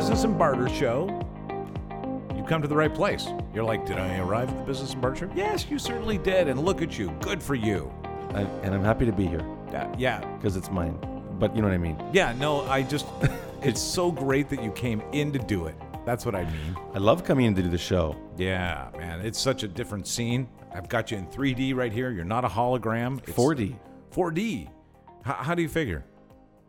Business and Barter Show. You come to the right place. You're like, did I arrive at the Business and Barter Show? Yes, you certainly did. And look at you. Good for you. I, and I'm happy to be here Uh, yeah. because it's mine. But you know what I mean. Yeah, no, I just, it's so great that you came in to do it. That's what I mean. I love coming in to do the show. Yeah, man. It's such a different scene. I've got you in 3D right here. You're not a hologram. It's 4D. 4D. How, how do you figure?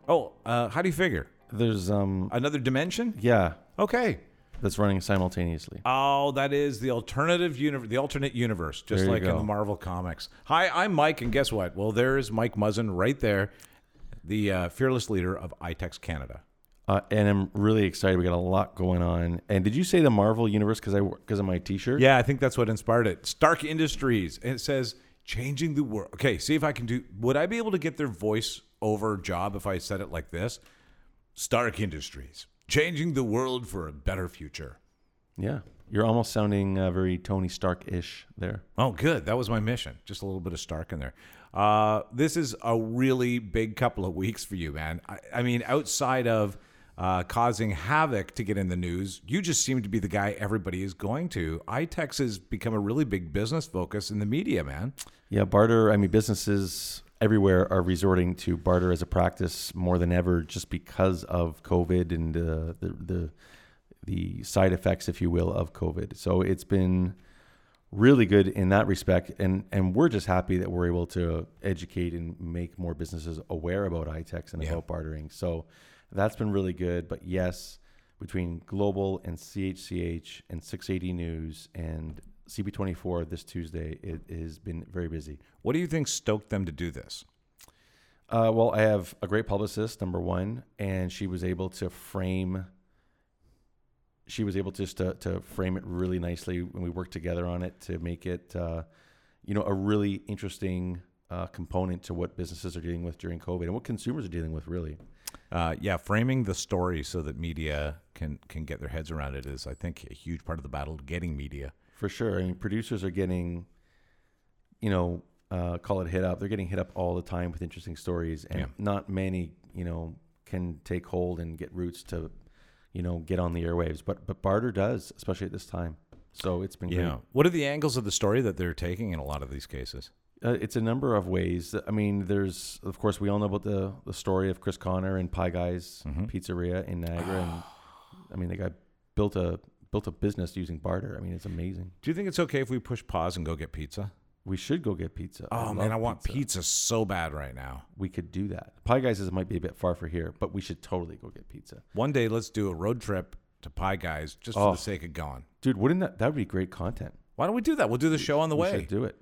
Oh, uh, how do you figure? There's um Another dimension? yeah Okay. that's running simultaneously. Oh, that is the alternative universe, the alternate universe, just There you like in go. the Marvel comics. Hi, I'm Mike, and guess what? Well, there's Mike Muzzin right there, the uh, fearless leader of ITEX Canada. Uh, and I'm really excited. We got a lot going on. And did you say the Marvel universe because I because of my T-shirt? Yeah, I think that's what inspired it. Stark Industries, and it says changing the world. Okay, see if I can do. Would I be able to get their voice over job if I said it like this? Stark Industries, changing the world for a better future. Yeah. You're almost sounding uh, very Tony Stark-ish there. Oh, good. That was my mission. Just a little bit of Stark in there. Uh, this is a really big couple of weeks for you, man. I, I mean, outside of uh, causing havoc to get in the news, you just seem to be the guy everybody is going to. ITEX has become a really big business focus in the media, man. Yeah, barter. I mean, businesses everywhere are resorting to barter as a practice more than ever, just because of COVID and uh, the the the side effects, if you will, of COVID. So it's been really good in that respect, and and we're just happy that we're able to educate and make more businesses aware about ITEX and Yeah. about bartering. So that's been really good. But yes, between Global and CHCH and 680 News and CP24 this Tuesday, it has been very busy. What do you think stoked them to do this? Uh, well, I have a great publicist, number one, and she was able to frame. She was able just to, to frame it really nicely when we worked together on it to make it, uh, you know, a really interesting uh, component to what businesses are dealing with during COVID and what consumers are dealing with, really. Uh, yeah, framing the story so that media can can get their heads around it is, I think, a huge part of the battle. Getting media. For sure. I mean, producers are getting, you know, uh, call it hit up. They're getting hit up all the time with interesting stories, and Yeah. not many, you know, can take hold and get roots to, you know, get on the airwaves. But but barter does, especially at this time. So it's been Yeah. What are the angles of the story that they're taking in a lot of these cases? Uh, it's a number of ways. I mean, there's of course we all know about the the story of Chris Connor and Pie Guys Mm-hmm. Pizzeria in Niagara, and I mean, the guy built a built a business using barter. I mean, it's amazing. Do you think it's okay if we push pause and go get pizza? We should go get pizza. Oh man, I want pizza. so bad right now. we could do that. Pie Guys is might be a bit far for here, but we should totally go get pizza. One day, let's do a road trip to Pie Guys just for Oh. the sake of going. Dude, wouldn't that that would be great content? Why don't we do that? We'll do the show on the We way. should do it.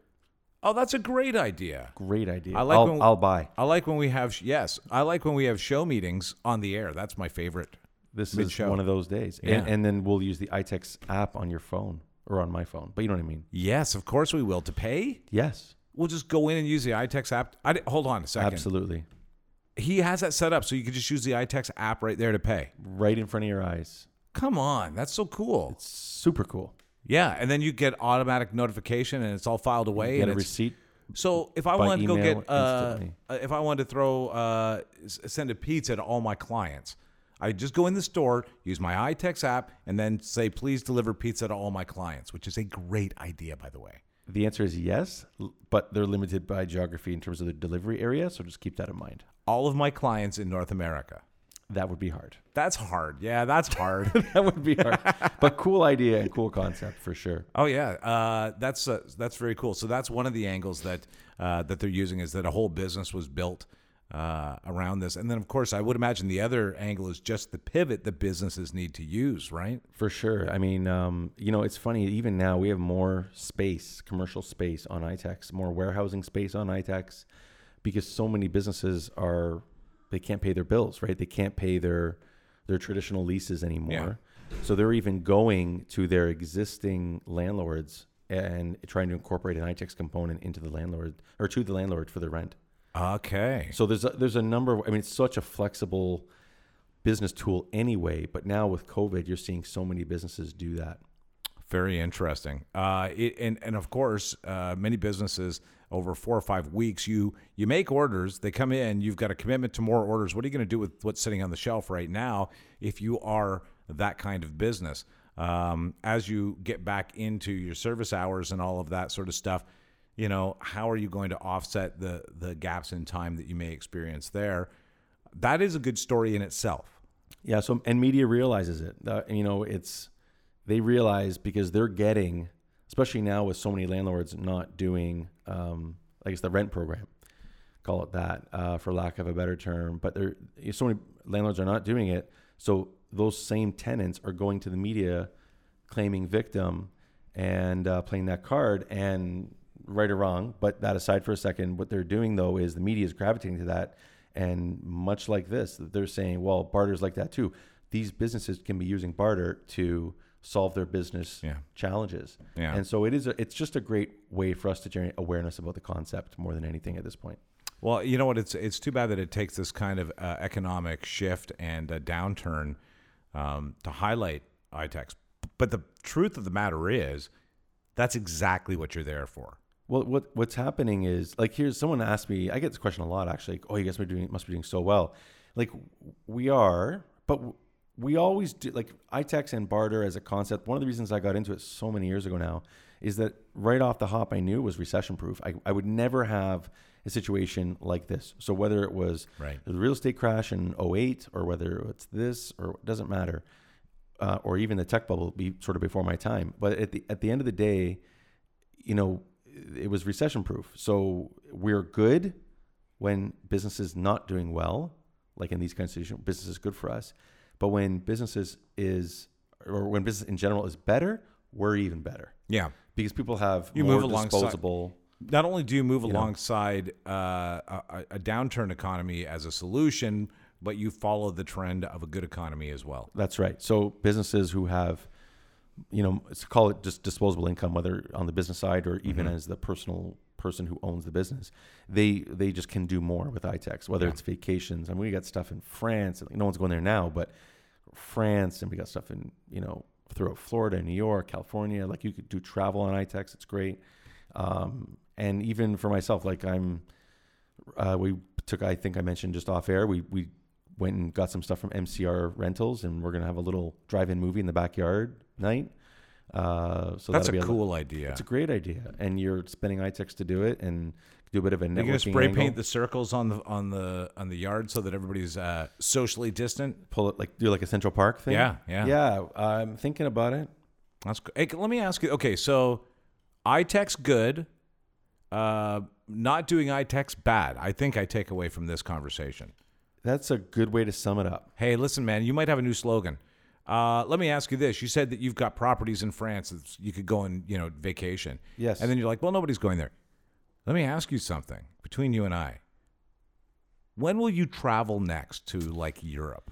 Oh, that's a great idea. Great idea. I like I'll, when- I'll buy. I like when we have yes, I like when we have show meetings on the air. That's my favorite. This mid-show. is one of those days. Yeah. And, and then we'll use the ITEX app on your phone or on my phone. But you know what I mean? Yes, of course we will. To pay, Yes, we'll just go in and use the ITEX app. I hold on a second. absolutely. He has that set up, so you can just use the ITEX app right there to pay. Right in front of your eyes. Come on, that's so cool. It's super cool. Yeah, and then you get automatic notification, and it's all filed away. You Get and a receipt. So if I wanted to go get, uh, uh, if I wanted to throw, uh, send a pizza to all my clients, I just go in the store, use my ITEX app, and then say, "Please deliver pizza to all my clients," which is a great idea, by the way. The answer is yes, but they're limited by geography in terms of the delivery area. So just keep that in mind. All of my clients in North America. That would be hard. That's hard. Yeah, that's hard. that would be hard. but cool idea and cool concept for sure. Oh yeah, uh, that's uh, that's very cool. So that's one of the angles that uh, that they're using is that a whole business was built uh, around this, and then of course I would imagine the other angle is just the pivot that businesses need to use, right? For sure. I mean, um, you know, it's funny. Even now, we have more space, commercial space on ITEX, more warehousing space on ITEX, because so many businesses are they can't pay their bills, right? They can't pay their their traditional leases anymore. So they're even going to their existing landlords and trying to incorporate an ITEX component into the landlord or to the landlord for the rent. Okay. So there's a, there's a number. Of, I mean, it's such a flexible business tool anyway. But now with COVID, you're seeing so many businesses do that. Very interesting. Uh, it, and and of course, uh, many businesses over four or five weeks, you you make orders, they come in, you've got a commitment to more orders. What are you going to do with what's sitting on the shelf right now if you are that kind of business. Um, as you get back into your service hours and all of that sort of stuff, you know, how are you going to offset the the gaps in time that you may experience there? That is a good story in itself. Yeah. So and media realizes it. Uh, you know, it's they realize because they're getting, especially now with so many landlords not doing, um, I guess the rent program, call it that, uh, for lack of a better term. But there, so many landlords are not doing it. So those same tenants are going to the media, claiming victim, and uh, playing that card. And right or wrong, but that aside for a second, what they're doing though is the media is gravitating to that. And much like this, they're saying, well, barter's like that too. These businesses can be using barter to solve their business Yeah. challenges. Yeah. And so it is. A, it's just a great way for us to generate awareness about the concept more than anything at this point. Well, you know what? It's it's too bad that it takes this kind of uh, economic shift and a downturn um, to highlight ITEX. But the truth of the matter is, that's exactly what you're there for. Well, what what's happening is like here's someone asked me. I get this question a lot actually. Like, oh, you guys are doing must be doing so well. Like we are, but we always do. Like ITEX and barter as a concept. One of the reasons I got into it so many years ago now is that right off the hop, I knew it was recession proof. I, I would never have a situation like this. So whether it was Right. the real estate crash in 08 or whether it's this or it doesn't matter, uh, or even the tech bubble be sort of before my time. But at the at the end of the day, you know, it was recession proof. So we're good when business is not doing well, like in these kinds of situations, business is good for us. But when businesses is or when business in general is better, we're even better Yeah. because people have You more move alongside- disposable. Not only do you move know. alongside uh, a, a downturn economy as a solution, but you follow the trend of a good economy as well. That's right. So businesses who have, you know, let's call it just disposable income, whether on the business side or even Mm-hmm. as the personal person who owns the business, they they just can do more with ITEX. Whether Yeah. it's vacations, I mean, we got stuff in France. and No one's going there now, but France, and we got stuff in you know throughout Florida, New York, California. Like you could do travel on ITEX. It's great. Um, and even for myself, like I'm, uh, we took. I think I mentioned just off air. We we went and got some stuff from MCR Rentals, and we're gonna have a little drive-in movie in the backyard night. Uh, so That's a cool idea. It's a great idea, and you're spending ITEX to do it, and do a bit of a You're gonna spray angle. paint the circles on the on the on the yard so that everybody's uh, socially distant. pull it like do like a Central Park thing. Yeah, yeah. yeah. I'm thinking about it. That's. Hey, let me ask you. Okay, so ITEX good, uh, not doing ITEX bad. I think I take away from this conversation. That's a good way to sum it up. Hey, listen, man, you might have a new slogan. Uh, let me ask you this: You said that you've got properties in France that you could go and you know vacation. Yes. And then you're like, well, nobody's going there. Let me ask you something between you and I. When will you travel next to like Europe?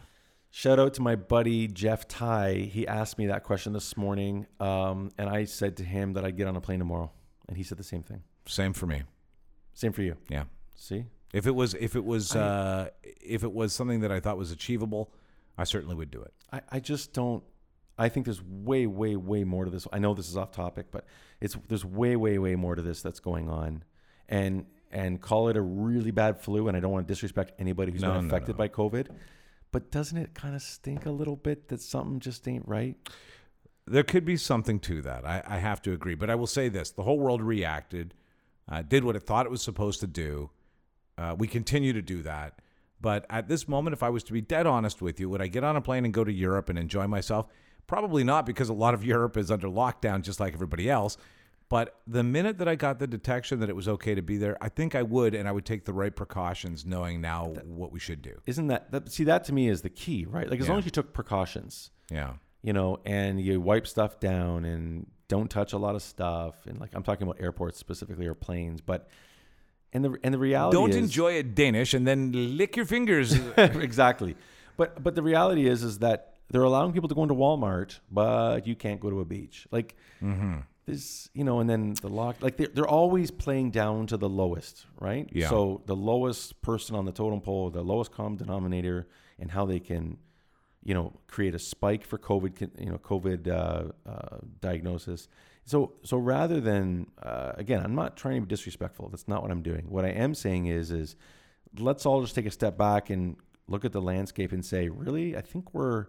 Shout out to my buddy Jeff Ty. He asked me that question this morning, um, and I said to him that I'd get on a plane tomorrow, and he said the same thing. Same for me. Same for you. Yeah. See, If it was if it was uh, if it was something that I thought was achievable, I certainly would do it. I, I just don't. I think there's way, way, way more to this. I know this is off topic, but it's there's way, way, way more to this that's going on, and and call it a really bad flu. And I don't want to disrespect anybody who's No, been no, affected no. by COVID, but doesn't it kind of stink a little bit that something just ain't right? There could be something to that. I, I have to agree. But I will say this the whole world reacted, uh, did what it thought it was supposed to do. Uh, we continue to do that. But at this moment, if I was to be dead honest with you, would I get on a plane and go to Europe and enjoy myself? Probably not, because a lot of Europe is under lockdown, just like everybody else. But the minute that I got the detection that it was okay to be there, I think I would, and I would take the right precautions, knowing now what we should do. Isn't that, that see that to me is the key, right? Like as Yeah. long as you took precautions, Yeah. you know, and you wipe stuff down and don't touch a lot of stuff, and like I'm talking about airports specifically or planes, but and the and the reality Don't is, enjoy it Danish and then lick your fingers. exactly. But but the reality is is that they're allowing people to go into Walmart, but you can't go to a beach. Like Mm-hmm. this, you know, and then the lock. Like they're they're always playing down to the lowest, right? Yeah. So the lowest person on the totem pole, the lowest common denominator, and how they can, you know, create a spike for COVID, you know, COVID uh, uh, diagnosis. So so rather than uh, again, I'm not trying to be disrespectful. That's not what I'm doing. What I am saying is is let's all just take a step back and look at the landscape and say, really, I think we're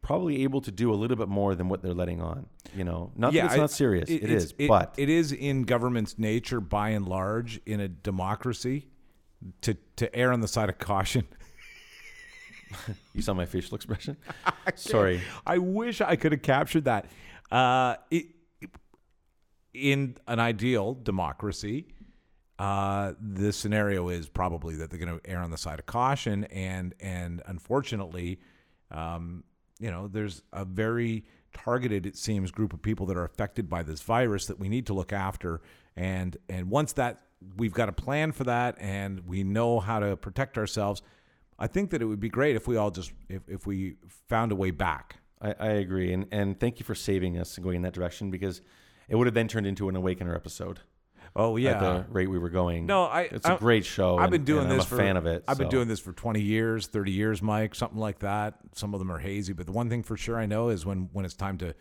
probably able to do a little bit more than what they're letting on. You know, not that it's I- not serious. it- it it's- it- but it is in government's nature, by and large, in a democracy, to to err on the side of caution. you saw my facial expression. Sorry. I wish I could have captured that. Uh, it, in an ideal democracy, uh, the scenario is probably that they're going to err on the side of caution, and and unfortunately, um, you know, there's a very targeted, it seems, group of people that are affected by this virus that we need to look after, and and once that we've got a plan for that, and we know how to protect ourselves. I think that it would be great if we all just if, if we found a way back. I, I agree, and and thank you for saving us and going in that direction because it would have then turned into an Awakener episode Oh yeah, at the rate we were going. No, I. it's a a great show. I've been doing and this I'm a for, fan of it. I've been doing this for 20 years, 30 years, Mike, something like that. Some of them are hazy, but the one thing for sure I know is when when it's time to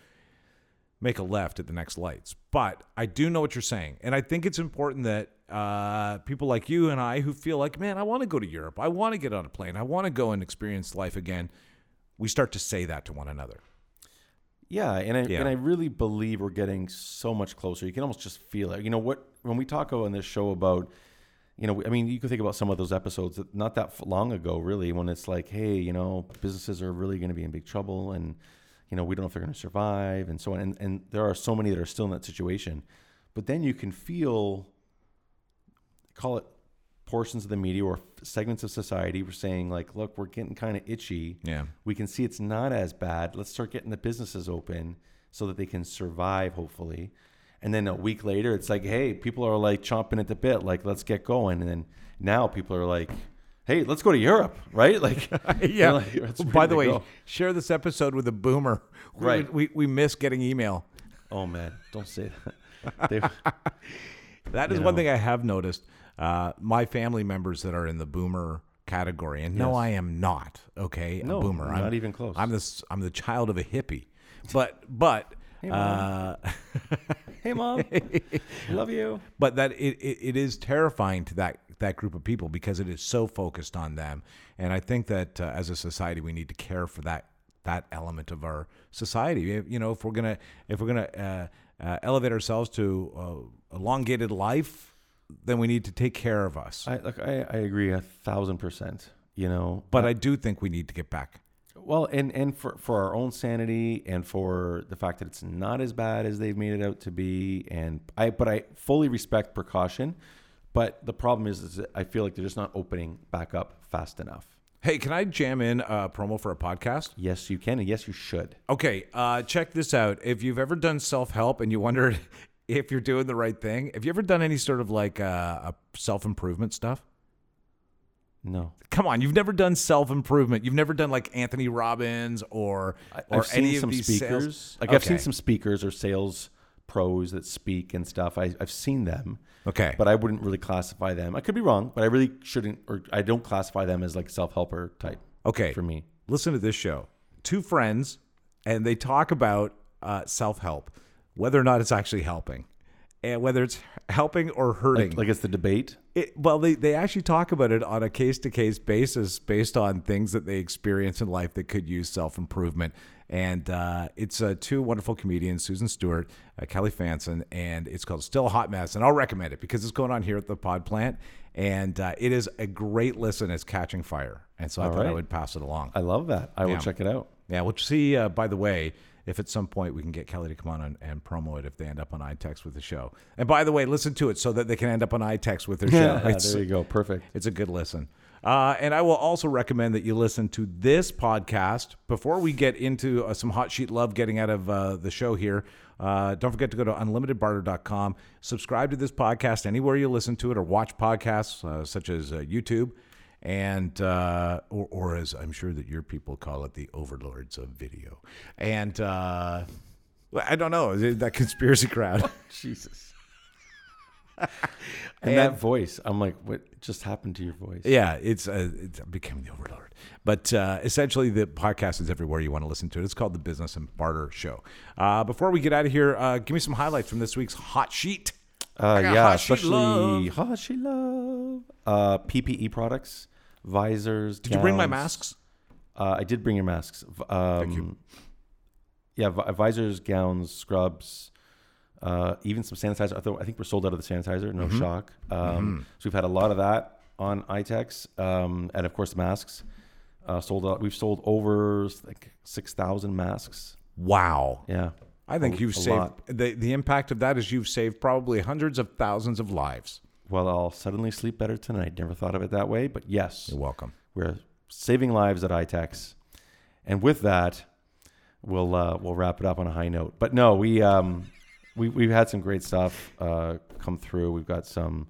make a left at the next lights. But I do know what you're saying, and I think it's important that uh, people like you and I who feel like, man, I want to go to Europe, I want to get on a plane, I want to go and experience life again. We start to say that to one another. Yeah, and I Yeah. and I really believe we're getting so much closer. You can almost just feel it. You know what? When we talk on this show about, you know, I mean, you can think about some of those episodes that not that long ago, really, when it's like, hey, you know, businesses are really going to be in big trouble, and you know, we don't know if they're going to survive, and so on. And and there are so many that are still in that situation, but then you can feel, call it portions of the media or segments of society were saying like, look, we're getting kind of itchy Yeah. we can see it's not as bad. Let's start getting the businesses open so that they can survive, hopefully. And then a week later, it's like, hey, people are like chomping at the bit, like, let's get going. And then now people are like, hey, let's go to Europe, right? Like, yeah. like, it's By the way, go. share this episode with a boomer. We- Right. We, we miss getting email. oh man, don't say that. That is You one know. thing I have noticed. Uh, my family members that are in the boomer category, and no, Yes. I am not. Okay, No, a boomer. not I'm, not even close. I'm this. I'm the child of a hippie, but but Hey, uh, hey, mom, love you. but that it, it, it is terrifying to that that group of people because it is so focused on them, and I think that uh, as a society we need to care for that that element of our society. If- You know, if we're gonna if we're gonna uh, uh, elevate ourselves to uh, elongated life, then we need to take care of us. I, like, I, I agree a thousand percent. You know, But I do think we need to get back. Well, and and for for our own sanity and for the fact that it's not as bad as they've made it out to be, and I but I fully respect precaution, but the problem is, is that I feel like they're just not opening back up fast enough. Hey, can I jam in a promo for a podcast? Yes, you can, and yes, you should. Okay, uh, check this out. If you've ever done self help and you wondered if you're doing the right thing, have you ever done any sort of like uh, self improvement stuff? No, Come on, you've never done self improvement. You've never done like Anthony Robbins or or I've any some of these speakers. sales. Like I've seen some speakers or sales pros that speak and stuff. I, I've seen them, Okay, but I wouldn't really classify them. I could be wrong, but I really shouldn't, or I don't classify them as like self helper type okay. for me. listen to this show. Two friends, and they talk about uh, self help, whether or not it's actually helping, and whether it's helping or hurting. Like, like it's the debate. It, well, they, they actually talk about it on a case to case basis based on things that they experience in life that could use self improvement. And uh, it's uh, two wonderful comedians, Susan Stewart, uh, Kelly Fanson, and it's called Still a Hot Mess. And I'll recommend it because it's going on here at the Pod Plant. And uh, it is a great listen. It's catching fire. And so I All thought I would pass it along. I love that. I Yeah. will check it out. Yeah, we'll see. Uh, by the way, if at some point we can get Kelly to come on and, and promo it if they end up on ITEX with the show. And by the way, listen to it so that they can end up on ITEX with their show. Yeah, there you go. Perfect. it's a good listen. Uh, and I will also recommend that you listen to this podcast before we get into uh, some hot sheet love getting out of uh, the show here. Uh, don't forget to go to unlimitedbarter.com. Subscribe to this podcast anywhere you listen to it or watch podcasts uh, such as uh, YouTube and uh, or, or as I'm sure that your people call it, the overlords of video. And uh, I don't know that conspiracy crowd. Jesus. and, that voice, I'm like, what just happened to your voice? Yeah, it's uh, it's becoming the overlord. But uh, essentially, the podcast is everywhere you want to listen to it. It's called the Business and Barter Show. Uh, before we get out of here, uh, give me some highlights from this week's hot sheet. Uh, yeah, sheet especially hot sheet love. Uh, PPE products, visors. Did you bring my masks? Uh, I did bring your masks. Um, you. Yeah, vi- visors, gowns, scrubs, uh, even some sanitizer. I, thought, I think we're sold out of the sanitizer. No shock. Um, So we've had a lot of that on ITEX, um, and of course the masks. Uh, sold out. We've sold over like six thousand masks. Wow. Yeah, I think A- you've a saved lot. the the impact of that is you've saved probably hundreds of thousands of lives. Well, I'll suddenly sleep better tonight. Never thought of it that way, but yes, You're welcome. we're saving lives at ITEX, and with that, we'll uh, we'll wrap it up on a high note. But no, we um, we we've had some great stuff uh, come through. We've got some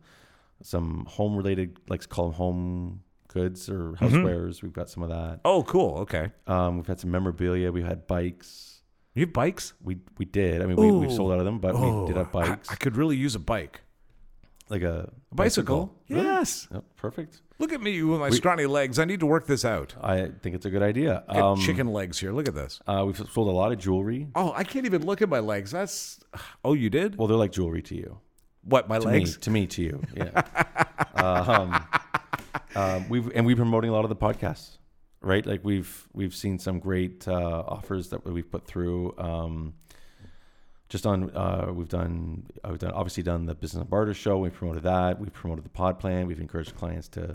some home related, like call them home goods or housewares. We've got some of that. Oh, cool. Okay. Um, we've had some memorabilia. We've had bikes. You have bikes? We we did. I mean, we, we Ooh. sold out of them, but we did have I- bikes, I, could really use a bike. like a A bicycle? Really? Yes. Oh, perfect. Look at me with my scrawny legs. I need to work this out. I think it's a good idea. Got Um, chicken legs here. Look at this. Uh, we've sold a lot of jewelry. Oh, I can't even look at my legs. That's. Oh, you did? Well, they're like jewelry to you. What? My To legs? me, to me, to you. Yeah. um, um, we've and we've been promoting a lot of the podcasts, right? Like we've we've seen some great uh, offers that we've put through. Um, just on, uh, we've done, uh, we've done obviously done the business and barter show. We promoted that. We promoted the pod plan. We've encouraged clients to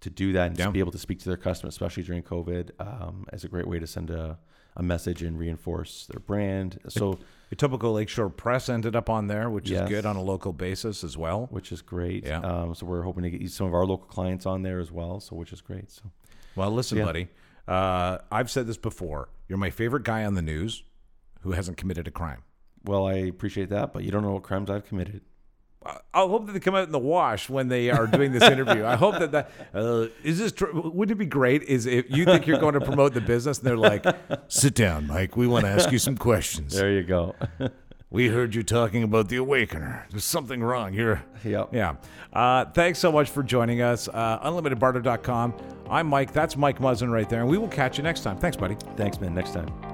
to do that and Yeah. just be able to speak to their customers, especially during COVID, um, as a great way to send a, a message and reinforce their brand. So, Your typical Lakeshore Press ended up on there, which Yes. is good on a local basis as well. which is great. Yeah. Um, so we're hoping to get some of our local clients on there as well. So which is great. So Well, listen, Yeah. buddy. Uh, I've said this before. You're my favorite guy on the news who hasn't committed a crime. well, I appreciate that, but you don't know what crimes I've committed. I- hope that they come out in the wash when they are doing this interview. I hope that that uh, is this. Tr- wouldn't it be great? Is if you think you're going to promote the business and they're like, "Sit down, Mike. We want to ask you some questions. There you go. We heard you talking about the Awakener. There's something wrong. You're yep. yeah. Uh, thanks so much for joining us. Uh, unlimitedbarter.com. I'm Mike. That's Mike Muzzin right there, and we will catch you next time. Thanks, buddy. Thanks, man. Next time.